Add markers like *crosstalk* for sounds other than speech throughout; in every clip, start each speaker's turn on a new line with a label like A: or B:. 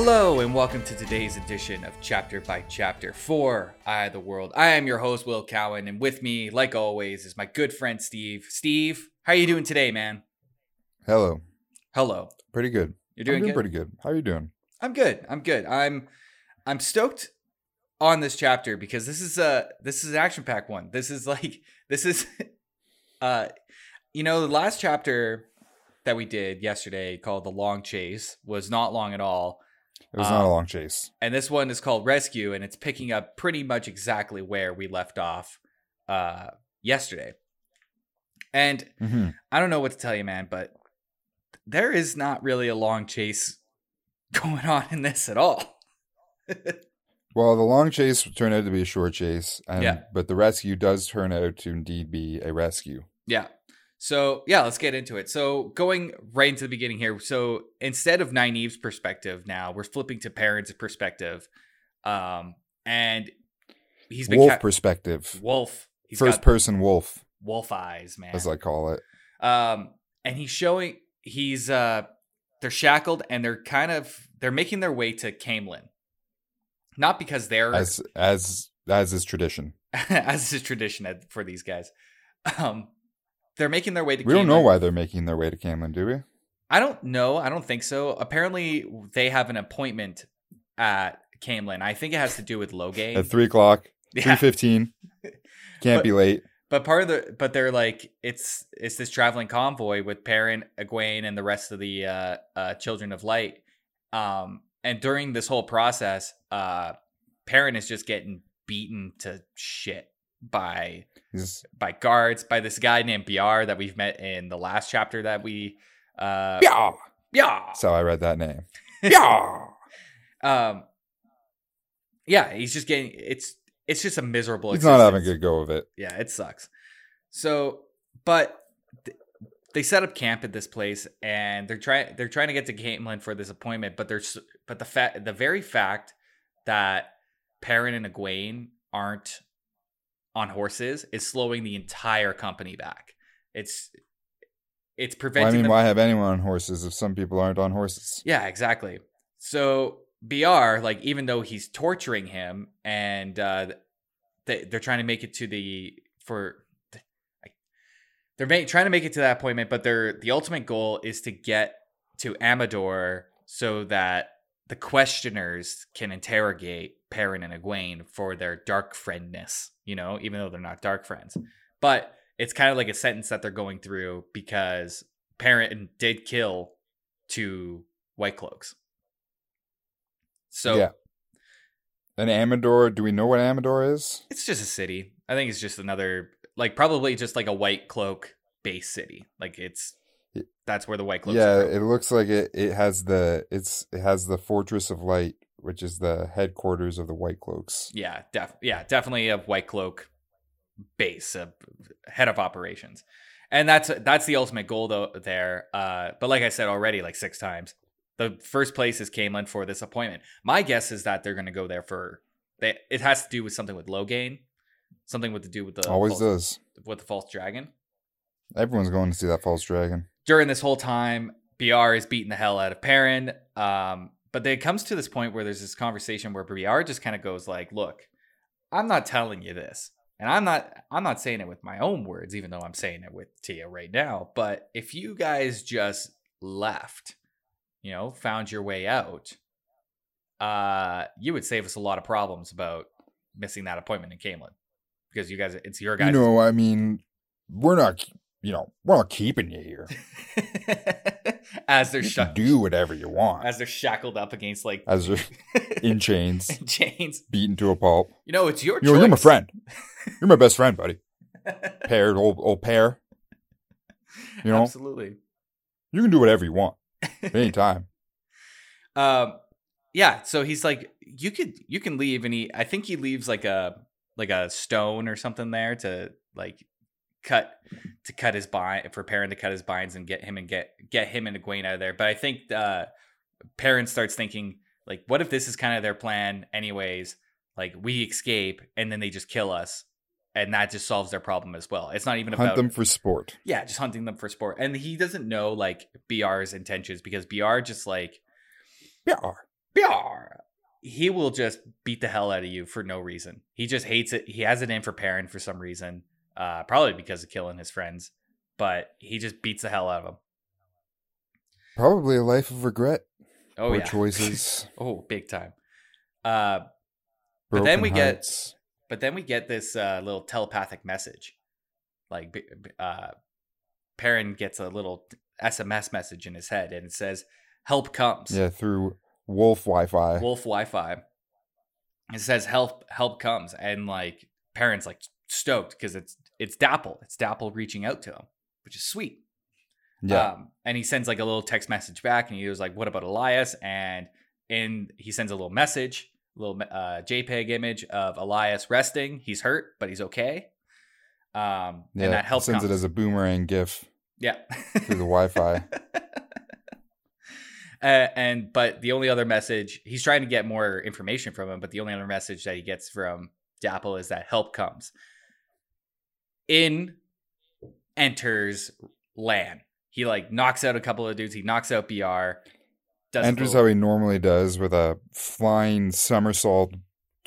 A: Hello and welcome to today's edition of Chapter by Chapter for Eye of the World. I am your host Will Cowan, and with me, like always, is my good friend Steve. Steve, how are you doing today, man?
B: Hello.
A: Hello.
B: Pretty good.
A: You're doing,
B: I'm doing
A: good.
B: pretty good. How are you doing?
A: I'm good. I'm good. I'm I'm stoked on this chapter because this is a this is an action pack one. This is like *laughs* this is *laughs* uh you know the last chapter that we did yesterday called The Long Chase was not long at all.
B: It was
A: Uh,
B: not a long chase.
A: And this one is called Rescue and it's picking up pretty much exactly where we left off uh yesterday. And
B: hmm
A: I don't know what to tell you, man, but there is not really a long chase *laughs* going on in this at all. *laughs*
B: Well, the long chase turned out to be a short chase, and
A: Yeah.
B: but the rescue does turn out to indeed be a rescue.
A: Yeah. So yeah, let's get into it. So going right into the beginning here. So instead of Nynaeve's perspective, now we're flipping to Perrin's perspective, um, and he's been
B: Wolf
A: ca-
B: perspective,
A: wolf. He's
B: first
A: got
B: person wolf,
A: wolf eyes, man.
B: as I call it.
A: Um, and he's showing he's uh, they're shackled and they're kind of they're making their way to Caemlyn, not because they're
B: As as as is tradition. *laughs*
A: as is tradition for these guys. Um, they're making their way to.
B: We don't know why they're making their way to Caemlyn, do we?
A: I don't know. I don't think so. Apparently, they have an appointment at Caemlyn. I think it has to do with Logain.
B: At three o'clock,
A: Yeah.
B: three fifteen. *laughs* Can't
A: But-
B: be late.
A: But part of the, but they're like, it's it's this traveling convoy with Perrin, Egwene, and the rest of the uh, uh, Children of Light. Um, and during this whole process, uh, Perrin is just getting beaten to shit by
B: He's,
A: by guards by this guy named Byar that we've met in the last chapter that we. Uh,
B: yeah.
A: yeah.
B: That's how I read that name. *laughs* Yeah.
A: um yeah he's just getting it's it's just a miserable
B: He's not having a good go of it.
A: yeah it sucks so but th- they set up camp at this place and they're trying they're trying to get to Caemlyn for this appointment but there's but the fact the very fact that Perrin and Egwene aren't on horses is slowing the entire company back it's it's
B: Well, I mean,
A: them
B: why have anyone on horses if some people aren't on horses?
A: Yeah, exactly. So Byar, like, even though he's torturing him, and uh, they they're trying to make it to the for they're trying to make it to that appointment, but their the ultimate goal is to get to Amador so that the questioners can interrogate Perrin and Egwene for their dark friendness. You know, even though they're not dark friends, but it's kind of like a sentence that they're going through because Perrin did kill two White Cloaks. So
B: yeah. And Amador, do we know what Amador is?
A: it's just a city. I think it's just another, like probably just like a White Cloak base city. Like it's that's where the White Cloaks.
B: yeah, it looks like it. It has the it's it has the Fortress of Light, which is the headquarters of the White Cloaks.
A: yeah, def- yeah, definitely a White Cloak base, a head of operations, and that's that's the ultimate goal though there. Uh, but like I said already, like six times, the first place is Caemlyn for this appointment. My guess is that they're going to go there for. They, it has to do with something with Logain, something with to do with the
B: Always
A: false,
B: does.
A: with the false dragon.
B: Everyone's going to see that false dragon.
A: during this whole time, Byar is beating the hell out of Perrin. Um, but then it comes to this point where there's this conversation where Byar just kind of goes like, "Look, I'm not telling you this, and I'm not I'm not saying it with my own words, even though I'm saying it with Tia right now. But if you guys just left, you know, found your way out, uh, you would save us a lot of problems about missing that appointment in Caemlyn because you guys, it's your guys.
B: You know, I mean, we're not. You know, we're not keeping you here. *laughs*
A: as they're
B: can do whatever you want.
A: as they're shackled up against like
B: As they're *laughs* in chains, in
A: chains.
B: beaten to a pulp.
A: You know, it's your
B: You know, you're my friend. *laughs* You're my best friend, buddy. Paired, old old pair. You know,
A: Absolutely.
B: you can do whatever you want anytime.
A: Um, yeah. So he's like, you could, you can leave, and he, I think he leaves like a, like a stone or something there to like cut, to cut his bind for Perrin to cut his binds and get him and get get him and Egwene out of there. But I think uh, Perrin starts thinking like, what if this is kind of their plan, anyways? Like we escape and then they just kill us, and that just solves their problem as well. It's not even
B: Hunt
A: about
B: them for sport.
A: yeah, just hunting them for sport. And he doesn't know like Byar's intentions because Byar just like
B: Byar
A: Byar he will just beat the hell out of you for no reason. He just hates it. He has it in for Perrin for some reason, uh, probably because of killing his friends. But he just beats the hell out of him.
B: Probably a life of regret.
A: Oh yeah,
B: choices. *laughs*
A: oh big time. Uh, But then we get- but then we get this uh, little telepathic message, like uh, Perrin gets a little SMS message in his head, and it says, "Help comes."
B: Yeah, through Wolf Wi-Fi.
A: Wolf Wi-Fi. It says help help comes and like Perrin's like stoked because it's it's Dapple. It's Dapple reaching out to him, which is sweet.
B: yeah,
A: Um, and he sends like a little text message back and he was like, What about Elyas? And in he sends a little message, a little uh, JPEG image of Elyas resting. He's hurt, but he's okay. Um,
B: yeah.
A: and that help
B: sends
A: comes.
B: it as a boomerang GIF
A: yeah.
B: through the Wi-Fi. *laughs*
A: Uh, and but the only other message he's trying to get more information from him, but the only other message that he gets from Dapple is that help comes. In enters Lan. He like knocks out a couple of dudes. He knocks out Byar. Does
B: Enters how he normally does with a flying somersault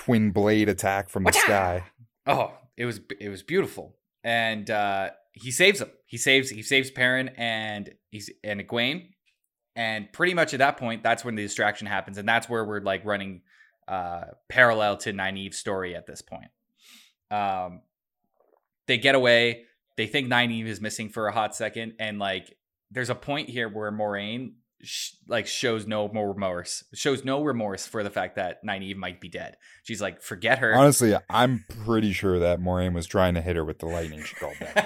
B: twin blade attack from the sky.
A: Oh, it was it was beautiful, and uh, he saves him. He saves he saves Perrin and he's and Egwene, and pretty much at that point, that's when the distraction happens, and that's where we're like running uh, parallel to Nynaeve's story at this point. Um, they get away. They think Nynaeve is missing for a hot second, and like there's a point here where Moiraine sh- like shows no more remorse, shows no remorse for the fact that Nynaeve might be dead. She's like, forget her.
B: Honestly, I'm pretty sure that Moiraine was trying to hit her with the lightning she called down. *laughs*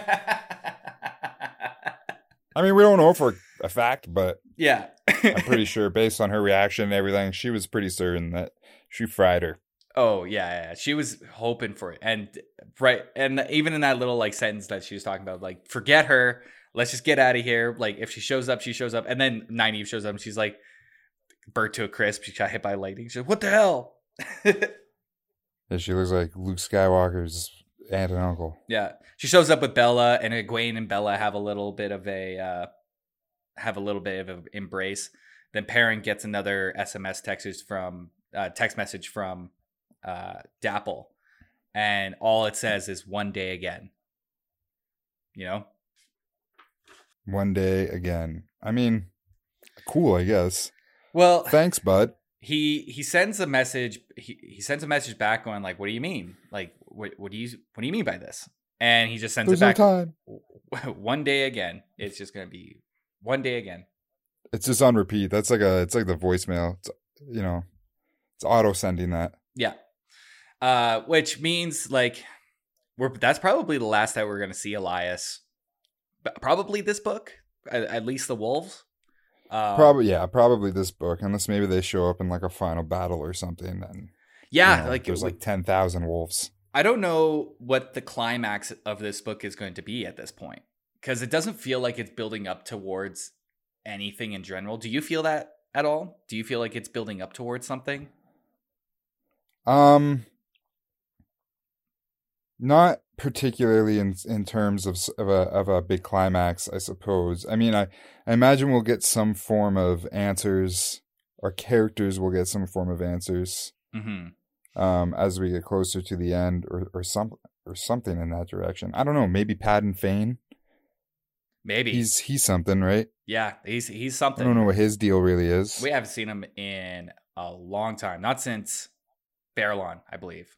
B: I mean, we don't know for a fact, but
A: yeah.
B: I'm pretty sure based on her reaction and everything, she was pretty certain that she fried her.
A: Oh yeah, yeah, she was hoping for it, and right, and even in that little like sentence that she was talking about, like forget her, let's just get out of here. Like if she shows up, she shows up, and then Nynaeve shows up, and she's like burnt to a crisp. She got hit by lightning. She's like, what the hell? *laughs*
B: Yeah, she looks like Luke Skywalker's aunt and uncle.
A: yeah, she shows up with Bella, and Egwene and Bella have a little bit of a uh, have a little bit of an embrace. Then Perrin gets another SMS text from uh, text message from uh, Dapple, and all it says is "one day again." You know,
B: One day again. I mean, cool, I guess.
A: well,
B: Thanks, bud.
A: he he sends a message. He he sends a message back going like, "What do you mean? Like, what what do you what do you mean by this?" And he just sends
B: There's
A: it
B: no
A: back.
B: time. *laughs*
A: one day again. It's just gonna be one day again.
B: It's just on repeat. That's like a. It's like the voicemail. It's, you know, it's auto sending that.
A: Yeah. Uh, which means like we're that's probably the last that we're gonna see Elyas. Probably this book, at, at least the wolves. Um,
B: Probably, yeah, probably this book, unless maybe they show up in like a final battle or something. Then
A: Yeah,
B: you know,
A: like
B: there's like ten thousand wolves.
A: I don't know what the climax of this book is going to be at this point because it doesn't feel like it's building up towards anything in general. Do you feel that at all? Do you feel like it's building up towards something?
B: Um, not particularly in in terms of of a of a big climax, I suppose. I mean, I I imagine we'll get some form of answers. Our characters will get some form of answers
A: Mm-hmm.
B: um, as we get closer to the end, or or some or something in that direction. I don't know. Maybe Padan Fain.
A: Maybe.
B: He's he's something, right?
A: yeah, he's he's something.
B: I don't know what his deal really is.
A: We haven't seen him in a long time, not since Baerlon, I believe.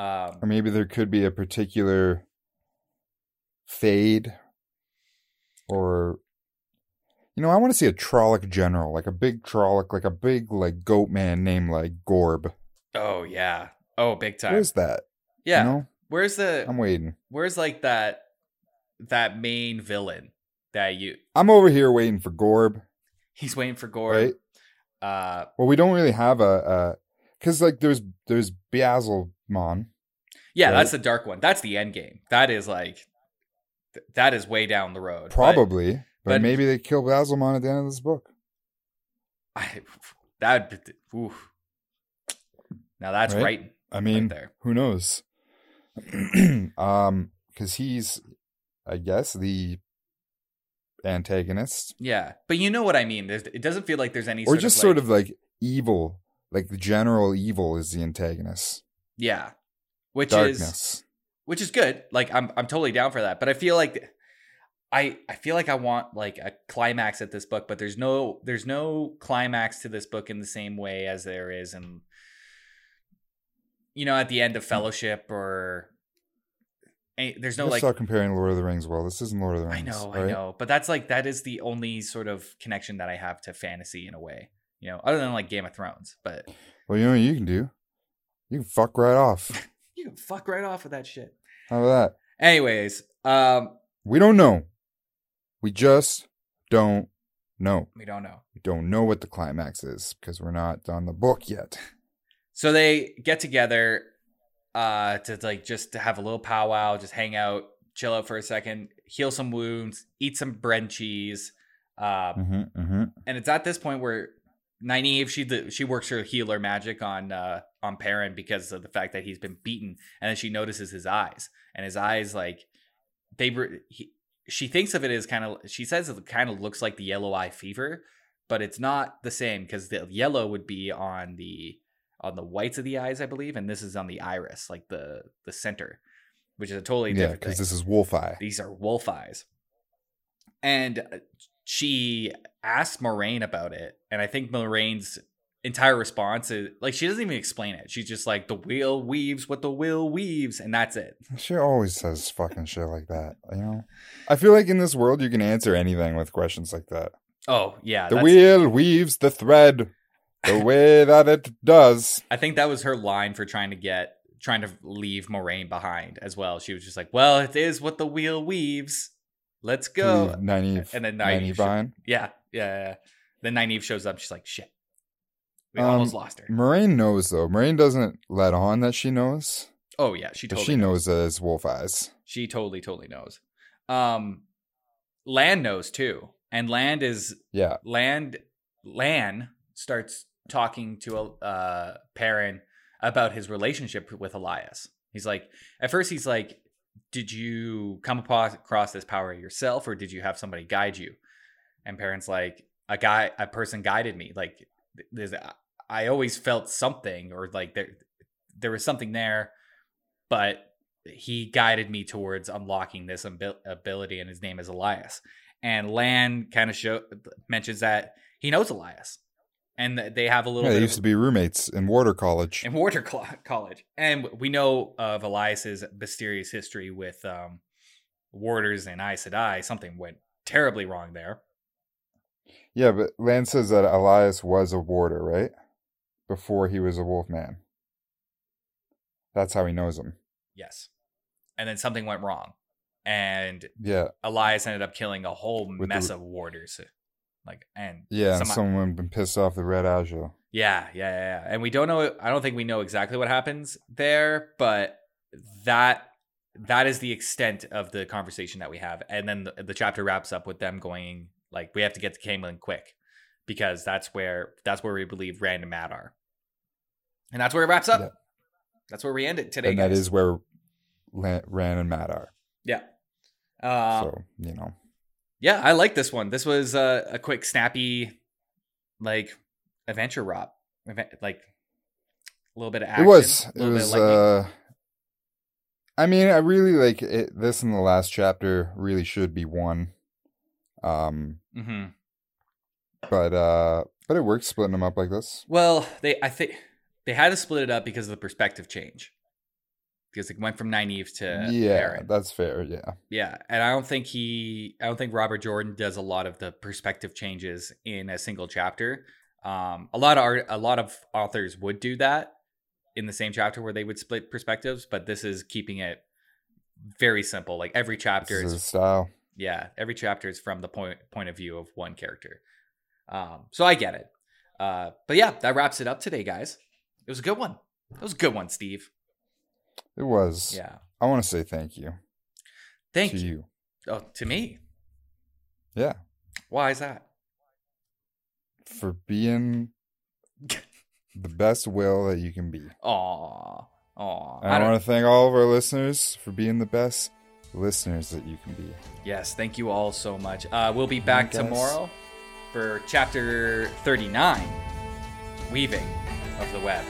B: Or
A: Um,
B: maybe there could be a particular fade or you know i want to see a trolloc general like a big trolloc like a big like goat man named like gorb.
A: Oh yeah, oh big time.
B: where's that?
A: Yeah,
B: you know?
A: Where's the
B: i'm waiting.
A: where's like that that main villain that you
B: i'm over here waiting for gorb.
A: He's waiting for Gorb.
B: right?
A: Uh,
B: well we don't really have a uh because like there's there's Ba'alzamon.
A: yeah,
B: Right.
A: that's the dark one. That's the end game. That is like th- that is way down the road.
B: Probably but,
A: but-
B: maybe they kill Ba'alzamon at the end of this book
A: I, that oof. Now that's
B: Right?
A: right,
B: i mean
A: right there.
B: who knows *clears throat* um because he's i guess the antagonist
A: Yeah, but you know what I mean. There's, it doesn't feel like there's any
B: or
A: sort
B: just
A: of
B: sort
A: like-
B: of like evil, like the general evil, is the antagonist.
A: Yeah. Which is which is good. Like I'm I'm totally down for that. But I feel like I I feel like I want like a climax at this book, but there's no there's no climax to this book in the same way as there is in you know at the end of hmm. Fellowship or there's no
B: Let's
A: like
B: start comparing Lord of the Rings. Well, this isn't Lord of the Rings.
A: I know, I know, but that's like that is the only sort of connection that I have to fantasy in a way, you know, other than like Game of Thrones. But
B: Well, you know what you can do? You can fuck right off. *laughs*
A: you can fuck right off with that shit.
B: How about that?
A: Anyways, um,
B: We don't know. We just don't know.
A: we don't know.
B: We don't know what the climax is because we're not on the book yet.
A: So they get together uh to like just to have a little powwow, just hang out, chill out for a second, heal some wounds, eat some bread and cheese. Uh,
B: hmm hmm
A: and it's at this point where Nynaeve she the, she works her healer magic on uh on Perrin because of the fact that he's been beaten, and then she notices his eyes, and his eyes like they were. He, she thinks of it as kind of. She says it kind of looks like the yellow eye fever, but it's not the same because the yellow would be on the on the whites of the eyes, I believe, and this is on the iris, like the the center, which is a totally
B: Yeah,
A: different.
B: because this is Wolf Eye.
A: These are wolf eyes. And uh, she asks Moiraine about it. And I think Moiraine's entire response is like, she doesn't even explain it. She's just like, the wheel weaves what the wheel weaves. And that's it.
B: She always says fucking shit like that. You know, I feel like in this world you can answer anything with questions like that.
A: Oh, yeah.
B: The wheel weaves the thread the *laughs* way that it does.
A: I think that was her line for trying to get, trying to leave Moiraine behind as well. She was just like, well, it is what the wheel weaves. Let's go.
B: Nynaeve,
A: And then
B: Nynaeve, behind.
A: yeah, yeah, yeah, yeah. Then Nynaeve shows up. She's like, shit. We
B: Um,
A: almost lost her.
B: Moiraine knows though. Moiraine doesn't let on that she knows,
A: Oh, yeah. She totally
B: she knows that it's Wolf Eyes.
A: She totally, totally knows. Um, Lan knows too, and Lan is
B: Yeah,
A: Land. Lan starts talking to uh Perrin about his relationship with Elyas. He's like, at first, he's like, "Did you come across this power yourself, or did you have somebody guide you?" And Perrin's like, "A guy, a person guided me. Like, there's, I always felt something, or like there, there was something there, but." he guided me towards unlocking this abil- ability and his name is elyas and lan kind of show mentions that he knows elyas and they have a little
B: yeah. They used to be roommates in Warder College.
A: in water Col- college and we know of elyas's mysterious history with um warders and Aes Sedai. something went terribly wrong there
B: Yeah, but Lan says that Elyas was a warder, right? Before he was a wolf man. That's how he knows him.
A: yes and then something went wrong and
B: Yeah,
A: elyas ended up killing a whole
B: With the-
A: mess of warders like and
B: yeah. and someone been pissed off the Red Ajah.
A: Yeah, yeah, yeah, yeah. And we don't know I don't think we know exactly what happens there, but that that is the extent of the conversation that we have. And then the, the chapter wraps up with them going like we have to get to Caemlyn quick because that's where that's where we believe Rand and Mat are. And that's where it wraps up.
B: Yeah.
A: That's where we end it today.
B: and that
A: guys.
B: is where Rand and Mat are.
A: yeah. Um,
B: so you know,
A: yeah, I like this one. This was uh, a quick, snappy, like adventure romp, like a little bit of action.
B: it was. It
A: little bit of
B: was. uh I mean, I really like it. This and the last chapter really should be one. Um,
A: hmm
B: but uh, but it works splitting them up like this.
A: Well, they I think they had to split it up because of the perspective change. Because it went from Nynaeve to
B: yeah,
A: Perrin.
B: that's fair. Yeah,
A: Yeah, and I don't think he, I don't think Robert Jordan does a lot of the perspective changes in a single chapter. Um, a lot of art, a lot of authors would do that in the same chapter where they would split perspectives, but this is keeping it very simple. Like every chapter
B: this is
A: is
B: style.
A: Yeah, every chapter is from the point point of view of one character. Um, so I get it. Uh, but yeah, that wraps it up today, guys. It was a good one. It was a good one, Steve.
B: It was.
A: Yeah.
B: I want to say thank you
A: Thank you.
B: you.
A: Oh, to me.
B: Yeah,
A: Why is that?
B: for being the best will that you can be.
A: Aw. Aw. I
B: I, want to thank all of our listeners for being the best listeners that you can be.
A: Yes, thank you all so much. Uh, we'll be back tomorrow for chapter 39. weaving of the web.